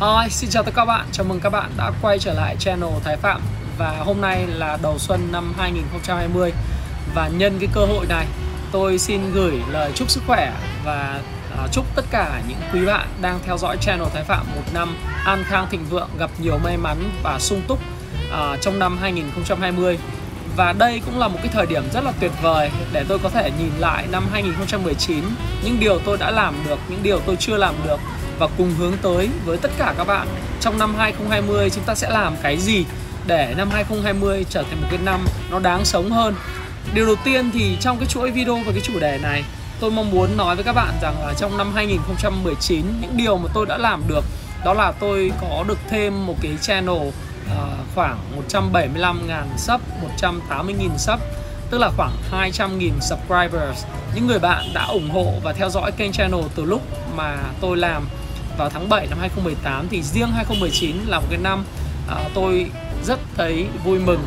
Hi, xin chào tất cả các bạn, chào mừng các bạn đã quay trở lại channel Thái Phạm. Và hôm nay là đầu xuân năm 2020 Và nhân cái cơ hội này tôi xin gửi lời chúc sức khỏe Và à, chúc tất cả những quý bạn đang theo dõi channel Thái Phạm một năm an khang thịnh vượng Gặp nhiều may mắn và sung túc à, trong năm 2020 và đây cũng là một cái thời điểm rất là tuyệt vời để tôi có thể nhìn lại năm 2019 những điều tôi đã làm được, những điều tôi chưa làm được và cùng hướng tới với tất cả các bạn. Trong năm 2020 chúng ta sẽ làm cái gì để năm 2020 trở thành một cái năm nó đáng sống hơn. Điều đầu tiên thì trong cái chuỗi video về cái chủ đề này tôi mong muốn nói với các bạn rằng là trong năm 2019 những điều mà tôi đã làm được đó là tôi có được thêm một cái channel uh, khoảng 175.000 sub, 180.000 sub tức là khoảng 200.000 subscribers. Những người bạn đã ủng hộ và theo dõi kênh channel từ lúc mà tôi làm vào tháng 7 năm 2018 thì riêng 2019 là một cái năm à, tôi rất thấy vui mừng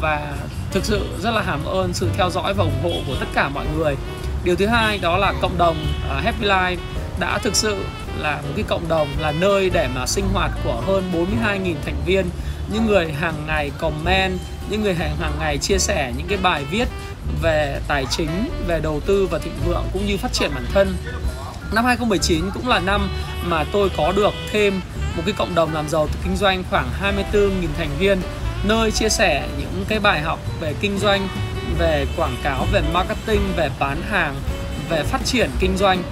và thực sự rất là hàm ơn sự theo dõi và ủng hộ của tất cả mọi người. Điều thứ hai đó là cộng đồng uh, Happy Life đã thực sự là một cái cộng đồng là nơi để mà sinh hoạt của hơn 42.000 thành viên những người hàng ngày comment những người hàng hàng ngày chia sẻ những cái bài viết về tài chính về đầu tư và thịnh vượng cũng như phát triển bản thân Năm 2019 cũng là năm mà tôi có được thêm một cái cộng đồng làm giàu từ kinh doanh khoảng 24.000 thành viên nơi chia sẻ những cái bài học về kinh doanh, về quảng cáo, về marketing, về bán hàng, về phát triển kinh doanh.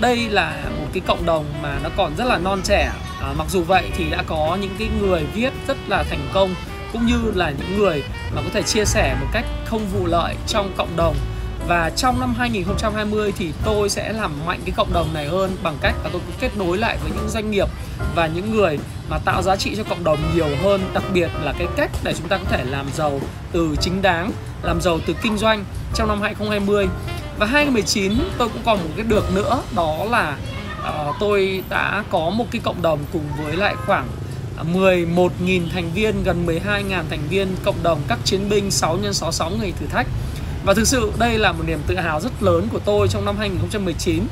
Đây là một cái cộng đồng mà nó còn rất là non trẻ. À, mặc dù vậy thì đã có những cái người viết rất là thành công cũng như là những người mà có thể chia sẻ một cách không vụ lợi trong cộng đồng và trong năm 2020 thì tôi sẽ làm mạnh cái cộng đồng này hơn bằng cách là tôi cũng kết nối lại với những doanh nghiệp và những người mà tạo giá trị cho cộng đồng nhiều hơn. Đặc biệt là cái cách để chúng ta có thể làm giàu từ chính đáng làm giàu từ kinh doanh trong năm 2020 và 2019 tôi cũng còn một cái được nữa đó là uh, tôi đã có một cái cộng đồng cùng với lại khoảng 11.000 thành viên, gần 12.000 thành viên cộng đồng các chiến binh 6 x 66 người thử thách và thực sự đây là một niềm tự hào rất lớn của tôi trong năm 2019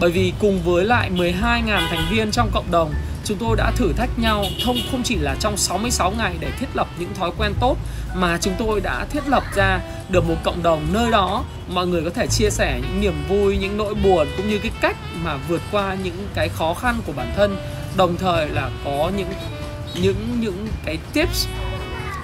Bởi vì cùng với lại 12.000 thành viên trong cộng đồng Chúng tôi đã thử thách nhau không không chỉ là trong 66 ngày để thiết lập những thói quen tốt Mà chúng tôi đã thiết lập ra được một cộng đồng nơi đó Mọi người có thể chia sẻ những niềm vui, những nỗi buồn Cũng như cái cách mà vượt qua những cái khó khăn của bản thân. Đồng thời là có những những những cái tips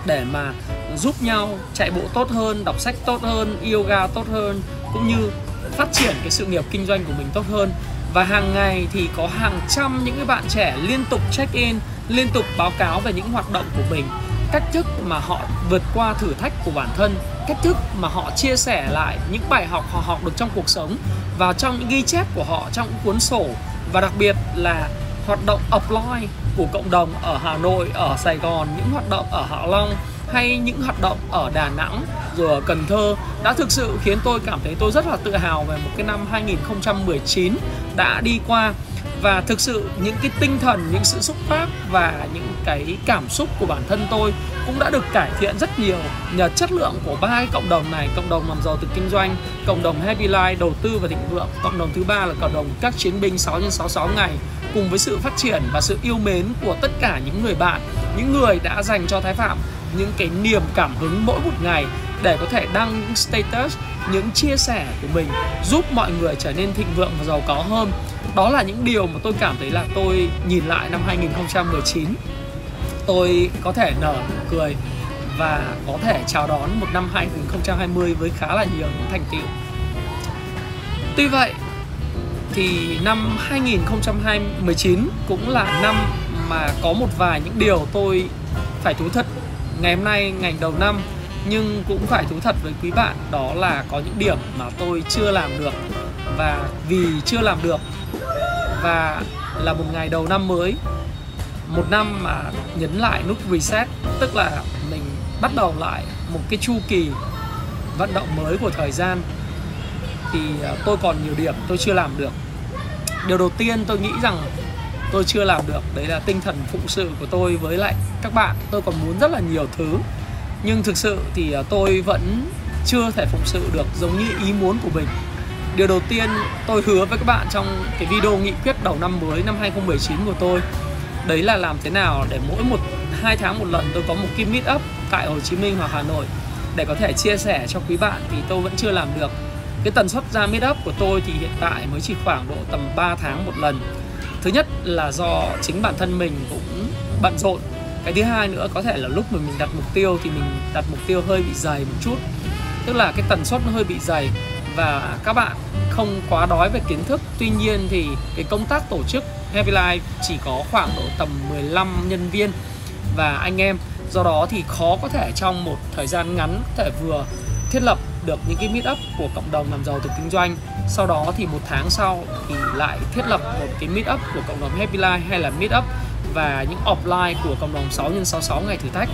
để mà giúp nhau chạy bộ tốt hơn, đọc sách tốt hơn, yoga tốt hơn cũng như phát triển cái sự nghiệp kinh doanh của mình tốt hơn. Và hàng ngày thì có hàng trăm những cái bạn trẻ liên tục check in liên tục báo cáo về những hoạt động của mình. Cách thức mà họ vượt qua thử thách của bản thân cách thức mà họ chia sẻ lại những bài học họ học được trong cuộc sống và trong những ghi chép của họ trong những cuốn sổ. Và đặc biệt là hoạt động apply của cộng đồng ở Hà Nội, ở Sài Gòn, những hoạt động ở Hạ Long hay những hoạt động ở Đà Nẵng, rồi ở Cần Thơ đã thực sự khiến tôi cảm thấy tôi rất là tự hào về một cái năm 2019 đã đi qua. Và thực sự những cái tinh thần, những sự xúc tác và những cái cảm xúc của bản thân tôi cũng đã được cải thiện rất nhiều nhờ chất lượng của ba cái cộng đồng này, cộng đồng làm giàu từ kinh doanh, cộng đồng happy life, đầu tư và thịnh vượng. Cộng đồng thứ ba là cộng đồng các chiến binh 6 x 66 ngày cùng với sự phát triển và sự yêu mến của tất cả những người bạn, những người đã dành cho thái phạm những cái niềm cảm hứng mỗi một ngày để có thể đăng những status, những chia sẻ của mình, giúp mọi người trở nên thịnh vượng và giàu có hơn đó là những điều mà tôi cảm thấy là tôi nhìn lại năm 2019 tôi có thể nở nụ cười và có thể chào đón một năm 2020 với khá là nhiều những thành tựu. Tuy vậy, thì năm 2019 cũng là năm mà có một vài những điều tôi phải thú thật ngày hôm nay, ngày đầu năm, nhưng cũng phải thú thật với quý bạn, đó là có những điểm mà tôi chưa làm được và vì chưa làm được và là một ngày đầu năm mới, một năm mà nhấn lại nút reset, tức là mình bắt đầu lại một cái chu kỳ vận động mới của thời gian, thì à, tôi còn nhiều điểm tôi chưa làm được. Điều đầu tiên tôi nghĩ rằng tôi chưa làm được. Đấy là tinh thần phụng sự của tôi với lại các bạn. Tôi còn muốn rất là nhiều thứ. Nhưng thực sự thì à, tôi vẫn chưa thể phụng sự được giống như ý muốn của mình. Điều đầu tiên tôi hứa với các bạn trong cái video nghị quyết đầu năm mới, năm 2019 của tôi, đấy là làm thế nào để mỗi một, hai tháng một lần tôi có một cái meet up tại Hồ Chí Minh hoặc Hà Nội để có thể chia sẻ cho quý bạn thì tôi vẫn chưa làm được. Cái tần suất ra meet up của tôi thì hiện tại mới chỉ khoảng độ tầm 3 tháng một lần thứ nhất là do chính bản thân mình cũng bận rộn. Cái thứ hai nữa có thể là lúc mà mình đặt mục tiêu thì mình đặt mục tiêu hơi bị dày một chút. Tức là cái tần suất nó hơi bị dày và các bạn không quá đói về kiến thức. Tuy nhiên thì cái công tác tổ chức Happy Life chỉ có khoảng độ tầm 15 nhân viên và anh em. Do đó thì khó có thể trong một thời gian ngắn có thể vừa thiết lập được những cái meet up của cộng đồng làm giàu từ kinh doanh. Sau đó thì một tháng sau thì lại thiết lập một cái meet up của cộng đồng Happy Life hay là meet up và những offline của cộng đồng 6 x 66 ngày thử thách.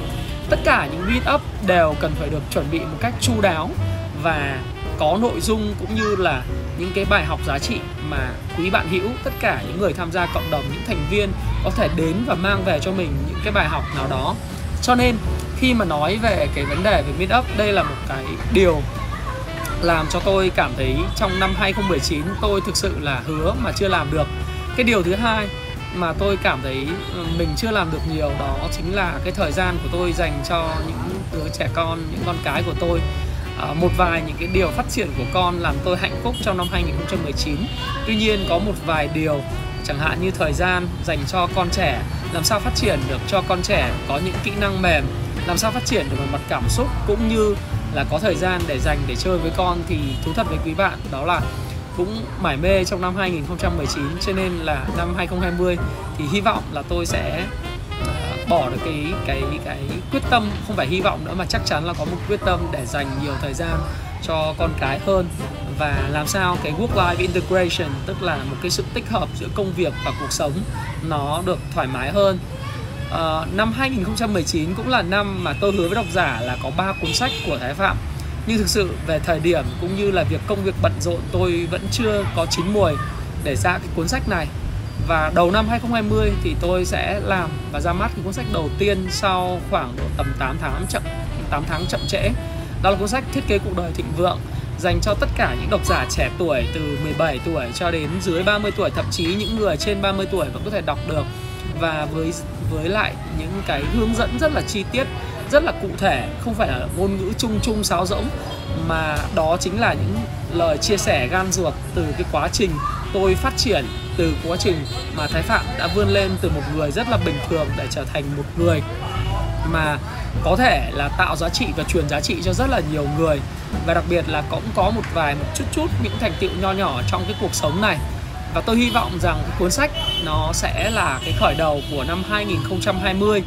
Tất cả những meet up đều cần phải được chuẩn bị một cách chu đáo và có nội dung cũng như là những cái bài học giá trị mà quý bạn hữu, tất cả những người tham gia cộng đồng, những thành viên có thể đến và mang về cho mình những cái bài học nào đó. Cho nên, khi mà nói về cái vấn đề về meet up đây là một cái điều làm cho tôi cảm thấy trong năm 2019 tôi thực sự là hứa mà chưa làm được. Cái điều thứ hai mà tôi cảm thấy ừ, mình chưa làm được nhiều đó chính là cái thời gian của tôi dành cho những đứa trẻ con những con cái của tôi. À, một vài những cái điều phát triển của con làm tôi hạnh phúc trong năm 2019 tuy nhiên có một vài điều chẳng hạn như thời gian dành cho con trẻ làm sao phát triển được cho con trẻ có những kỹ năng mềm làm sao phát triển được về mặt cảm xúc cũng như là có thời gian để dành để chơi với con thì thú thật với quý bạn, đó là cũng mải mê trong năm 2019 cho nên là năm 2020 thì hy vọng là tôi sẽ ờ, bỏ được cái cái cái quyết tâm, không phải hy vọng nữa, mà chắc chắn là có một quyết tâm để dành nhiều thời gian cho con cái hơn. Và làm sao cái work life integration, tức là một cái sự tích hợp giữa công việc và cuộc sống, nó được thoải mái hơn uh, năm 2019 cũng là năm mà tôi hứa với độc giả là có ba cuốn sách của Thái Phạm. Nhưng thực sự về thời điểm cũng như là việc công việc bận rộn tôi vẫn chưa có chín muồi để ra cái cuốn sách này. Và đầu năm 2020 thì tôi sẽ làm và ra mắt cái cuốn sách đầu tiên sau khoảng độ tầm 8 tháng chậm 8 tháng chậm trễ. Đó là cuốn sách thiết kế cuộc đời thịnh vượng dành cho tất cả những độc giả trẻ tuổi từ 17 tuổi cho đến dưới 30 tuổi thậm chí những người trên 30 tuổi vẫn có thể đọc được và với với lại những cái hướng dẫn rất là chi tiết, rất là cụ thể, không phải là ngôn ngữ chung chung sáo rỗng, mà đó chính là những lời chia sẻ gan ruột từ cái quá trình tôi phát triển, từ quá trình mà Thái Phạm đã vươn lên từ một người rất là bình thường để trở thành một người mà có thể là tạo giá trị và truyền giá trị cho rất là nhiều người. Và đặc biệt là cũng có một vài, một chút chút những thành tựu nho nhỏ trong cái cuộc sống này và tôi hy vọng rằng cái cuốn sách nó sẽ là cái khởi đầu của năm 2020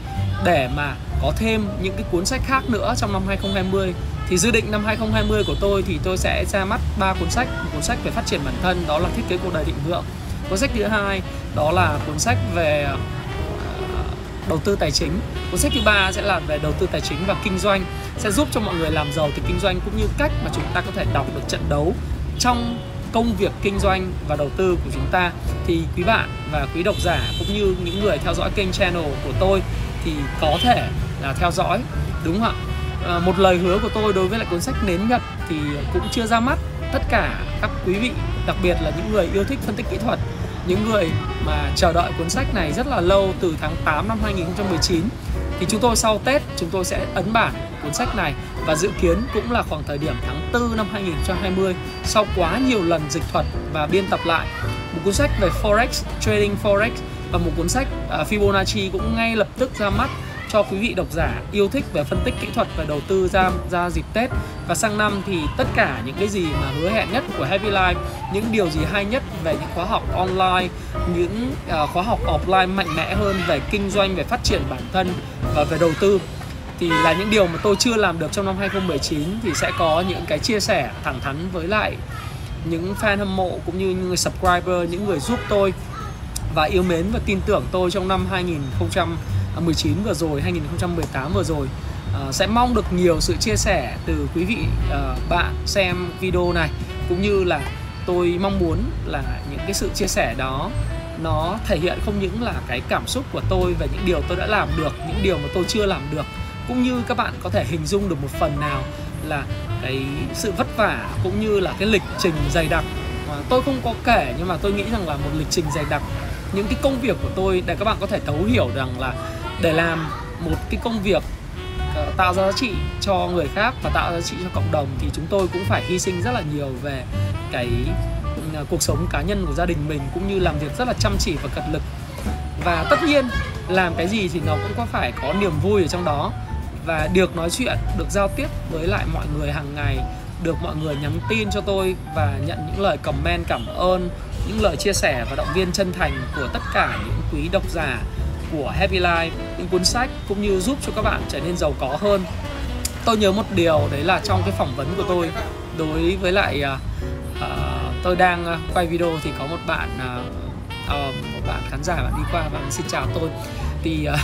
để mà có thêm những cái cuốn sách khác nữa trong năm 2020 thì dự định năm 2020 của tôi thì tôi sẽ ra mắt ba cuốn sách. Một cuốn sách về phát triển bản thân, đó là thiết kế cuộc đời thịnh vượng. Cuốn sách thứ hai, đó là cuốn sách về ờ, đầu tư tài chính. Cuốn sách thứ ba sẽ là về đầu tư tài chính và kinh doanh. Sẽ giúp cho mọi người làm giàu từ kinh doanh cũng như cách mà chúng ta có thể đọc được trận đấu trong công việc kinh doanh và đầu tư của chúng ta thì quý bạn và quý độc giả cũng như những người theo dõi kênh channel của tôi thì có thể là theo dõi đúng không ạ? À, một lời hứa của tôi đối với lại cuốn sách nến nhật thì cũng chưa ra mắt. Tất cả các quý vị đặc biệt là những người yêu thích phân tích kỹ thuật những người mà chờ đợi cuốn sách này rất là lâu từ tháng 8 năm 2019 thì chúng tôi sau Tết chúng tôi sẽ ấn bản cuốn sách này và dự kiến cũng là khoảng thời điểm tháng 4 năm 2020 sau quá nhiều lần dịch thuật và biên tập lại một cuốn sách về forex trading forex và một cuốn sách uh, Fibonacci cũng ngay lập tức ra mắt cho quý vị độc giả yêu thích về phân tích kỹ thuật và đầu tư ra ra dịp Tết. Và sang năm thì tất cả những cái gì mà hứa hẹn nhất của Happy Life những điều gì hay nhất về những khóa học online những uh, khóa học offline mạnh mẽ hơn về kinh doanh về phát triển bản thân và về đầu tư thì là những điều mà tôi chưa làm được trong năm 2019 thì sẽ có những cái chia sẻ thẳng thắn với lại những fan hâm mộ cũng như những người subscriber những người giúp tôi và yêu mến và tin tưởng tôi trong năm 2019 vừa rồi 2018 vừa rồi. Uh, sẽ mong được nhiều sự chia sẻ từ quý vị uh, bạn xem video này cũng như là tôi mong muốn là những cái sự chia sẻ đó nó thể hiện không những là cái cảm xúc của tôi về những điều tôi đã làm được những điều mà tôi chưa làm được cũng như các bạn có thể hình dung được một phần nào là cái sự vất vả cũng như là cái lịch trình dày đặc. Mà tôi không có kể, nhưng mà tôi nghĩ rằng là một lịch trình dày đặc, những cái công việc của tôi, để các bạn có thể thấu hiểu rằng là để làm một cái công việc ờ, tạo ra giá trị cho người khác và tạo ra giá trị cho cộng đồng thì chúng tôi cũng phải hy sinh rất là nhiều về cái ờ, cuộc sống cá nhân của gia đình mình cũng như làm việc rất là chăm chỉ và cật lực. Và tất nhiên, làm cái gì thì nó cũng có phải có niềm vui ở trong đó và được nói chuyện được giao tiếp với lại mọi người hàng ngày được mọi người nhắn tin cho tôi và nhận những lời comment cảm ơn những lời chia sẻ và động viên chân thành của tất cả những quý độc giả của Happy Life những cuốn sách cũng như giúp cho các bạn trở nên giàu có hơn. Tôi nhớ một điều đấy là trong cái phỏng vấn của tôi đối với lại uh, tôi đang à, quay video thì có một bạn uh, một bạn khán giả bạn đi qua và xin chào tôi. Thì uh,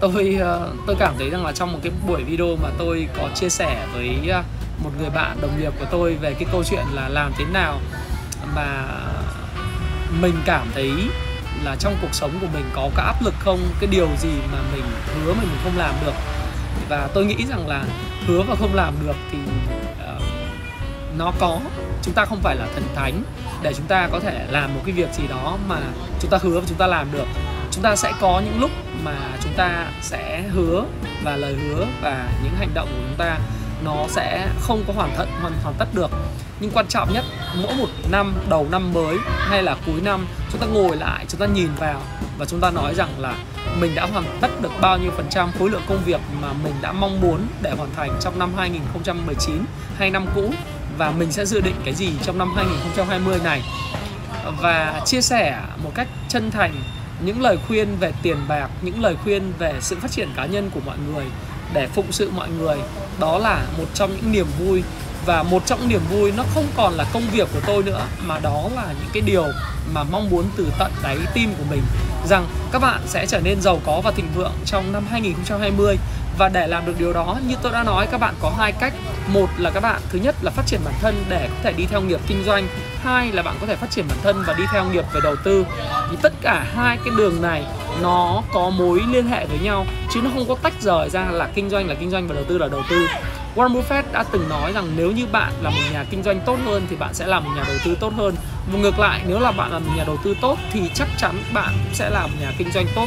tôi ờ, tôi cảm thấy rằng là trong một cái buổi video mà tôi có chia sẻ với ờ, một người bạn đồng nghiệp của tôi về cái câu chuyện là làm thế nào mà mình cảm thấy là trong cuộc sống của mình có cái áp lực không cái điều gì mà mình hứa mà mình không làm được. Và tôi nghĩ rằng là hứa và không làm được thì uh, nó có chúng ta không phải là thần thánh để chúng ta có thể làm một cái việc gì đó mà chúng ta hứa và chúng ta làm được. Chúng ta sẽ có những lúc mà chúng ta sẽ hứa và lời hứa và những hành động của chúng ta, nó sẽ không có hoàn thận, hoàn hoàn tất được. Nhưng quan trọng nhất, mỗi một năm, đầu năm mới hay là cuối năm, chúng ta ngồi lại, chúng ta nhìn vào và chúng ta nói rằng là mình đã hoàn tất được bao nhiêu phần trăm khối lượng công việc mà mình đã mong muốn để hoàn thành trong năm 2019 hay năm cũ và mình sẽ dự định cái gì trong năm 2020 này. Và chia sẻ một cách chân thành những lời khuyên về tiền bạc, những lời khuyên về sự phát triển cá nhân của mọi người để phụng sự mọi người đó là một trong những niềm vui. Và một trong những niềm vui nó không còn là công việc của tôi nữa mà đó là những cái điều mà mong muốn từ tận đáy tim của mình rằng các bạn sẽ trở nên giàu có và thịnh vượng trong năm 2020 và để làm được điều đó, như tôi đã nói, các bạn có hai cách. Một là các bạn, thứ nhất là phát triển bản thân để có thể đi theo nghiệp kinh doanh. Hai là bạn có thể phát triển bản thân và đi theo nghiệp về đầu tư. Thì tất cả hai cái đường này, nó có mối liên hệ với nhau, chứ nó không có tách rời ra là kinh doanh là kinh doanh và đầu tư là đầu tư. Warren Buffett đã từng nói rằng nếu như bạn là một nhà kinh doanh tốt hơn thì bạn sẽ là một nhà đầu tư tốt hơn. Và ngược lại, nếu là bạn là một nhà đầu tư tốt thì chắc chắn bạn cũng sẽ là một nhà kinh doanh tốt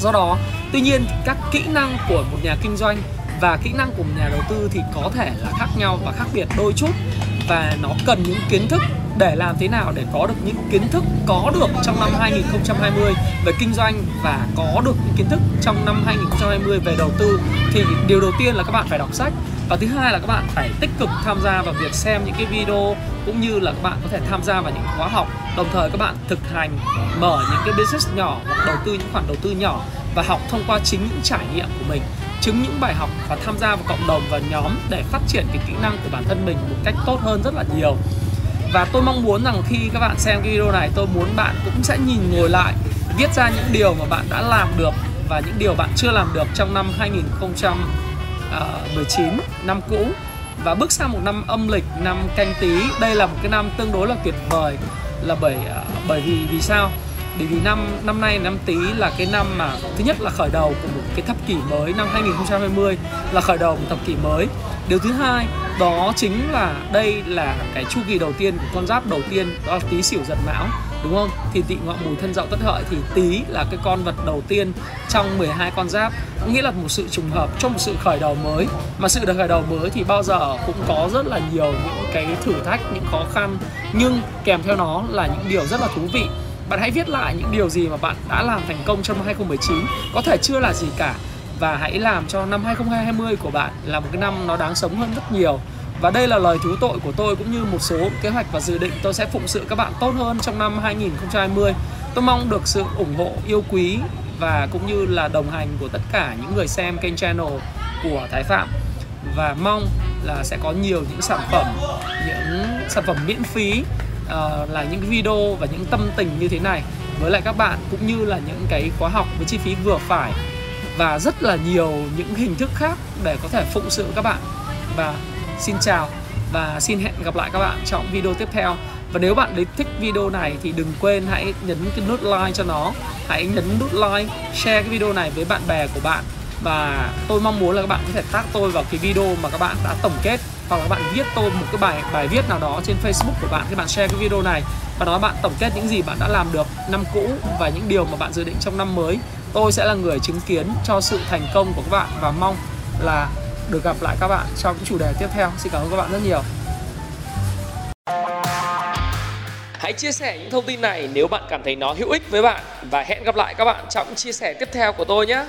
do đó, tuy nhiên, các kỹ năng của một nhà kinh doanh và kỹ năng của một nhà đầu tư thì có thể là khác nhau và khác biệt đôi chút. Và nó cần những kiến thức để làm thế nào để có được những kiến thức có được trong năm 2020 về kinh doanh và có được những kiến thức trong năm 2020 về đầu tư. Thì điều đầu tiên là các bạn phải đọc sách và thứ hai là các bạn phải tích cực tham gia vào việc xem những cái video cũng như là các bạn có thể tham gia vào những khóa học. Đồng thời các bạn thực hành mở những cái business nhỏ hoặc đầu tư những khoản đầu tư nhỏ và học thông qua chính những trải nghiệm của mình, chứng những bài học và tham gia vào cộng đồng và nhóm để phát triển cái kỹ năng của bản thân mình một cách tốt hơn rất là nhiều. Và tôi mong muốn rằng khi các bạn xem cái video này, tôi muốn bạn cũng sẽ nhìn ngồi lại, viết ra những điều mà bạn đã làm được và những điều bạn chưa làm được trong năm 2019 ờ, năm cũ và bước sang một năm âm lịch, năm canh tí, đây là một cái năm tương đối là tuyệt vời, là bởi à, bởi vì vì sao bởi vì năm năm nay, năm Tý là cái năm mà thứ nhất là khởi đầu của một cái thập kỷ mới, năm 2020 là khởi đầu một thập kỷ mới. Điều thứ hai, đó chính là đây là cái chu kỳ đầu tiên của con giáp đầu tiên, đó là Tý xỉu Dần Mão đúng không? Thì tỵ ngọ mùi thân dậu tất hợi thì Tý là cái con vật đầu tiên trong 12 con giáp. Nghĩa là một sự trùng hợp trong một sự khởi đầu mới. Mà sự khởi đầu mới thì bao giờ cũng có rất là nhiều những cái thử thách, những khó khăn. Nhưng kèm theo nó là những điều rất là thú vị. Bạn hãy viết lại những điều gì mà bạn đã làm thành công trong năm 2019 có thể chưa là gì cả. Và hãy làm cho năm 2020 của bạn là một cái năm nó đáng sống hơn rất nhiều và đây là lời thú tội của tôi cũng như một số kế hoạch và dự định tôi sẽ phụng sự các bạn tốt hơn trong năm 2020 tôi mong được sự ủng hộ yêu quý và cũng như là đồng hành của tất cả những người xem kênh channel của Thái Phạm. Và mong là sẽ có nhiều những sản phẩm những sản phẩm miễn phí uh, là những video và những tâm tình như thế này. Với lại các bạn cũng như là những cái khóa học với chi phí vừa phải và rất là nhiều những hình thức khác để có thể phụng sự các bạn. Và xin chào và xin hẹn gặp lại các bạn trong video tiếp theo. Và nếu bạn thấy thích video này thì đừng quên hãy nhấn cái nút like cho nó. Hãy nhấn nút like, share cái video này với bạn bè của bạn. Và tôi mong muốn là các bạn có thể tag tôi vào cái video mà các bạn đã tổng kết. Hoặc là các bạn viết tôi một cái bài bài viết nào đó trên Facebook của bạn khi bạn share cái video này. Và đó bạn tổng kết những gì bạn đã làm được năm cũ và những điều mà bạn dự định trong năm mới. Tôi sẽ là người chứng kiến cho sự thành công của các bạn và mong là được gặp lại các bạn trong những chủ đề tiếp theo. Xin cảm ơn các bạn rất nhiều. Hãy chia sẻ những thông tin này nếu bạn cảm thấy nó hữu ích với bạn. Và hẹn gặp lại các bạn trong chia sẻ tiếp theo của tôi nhé.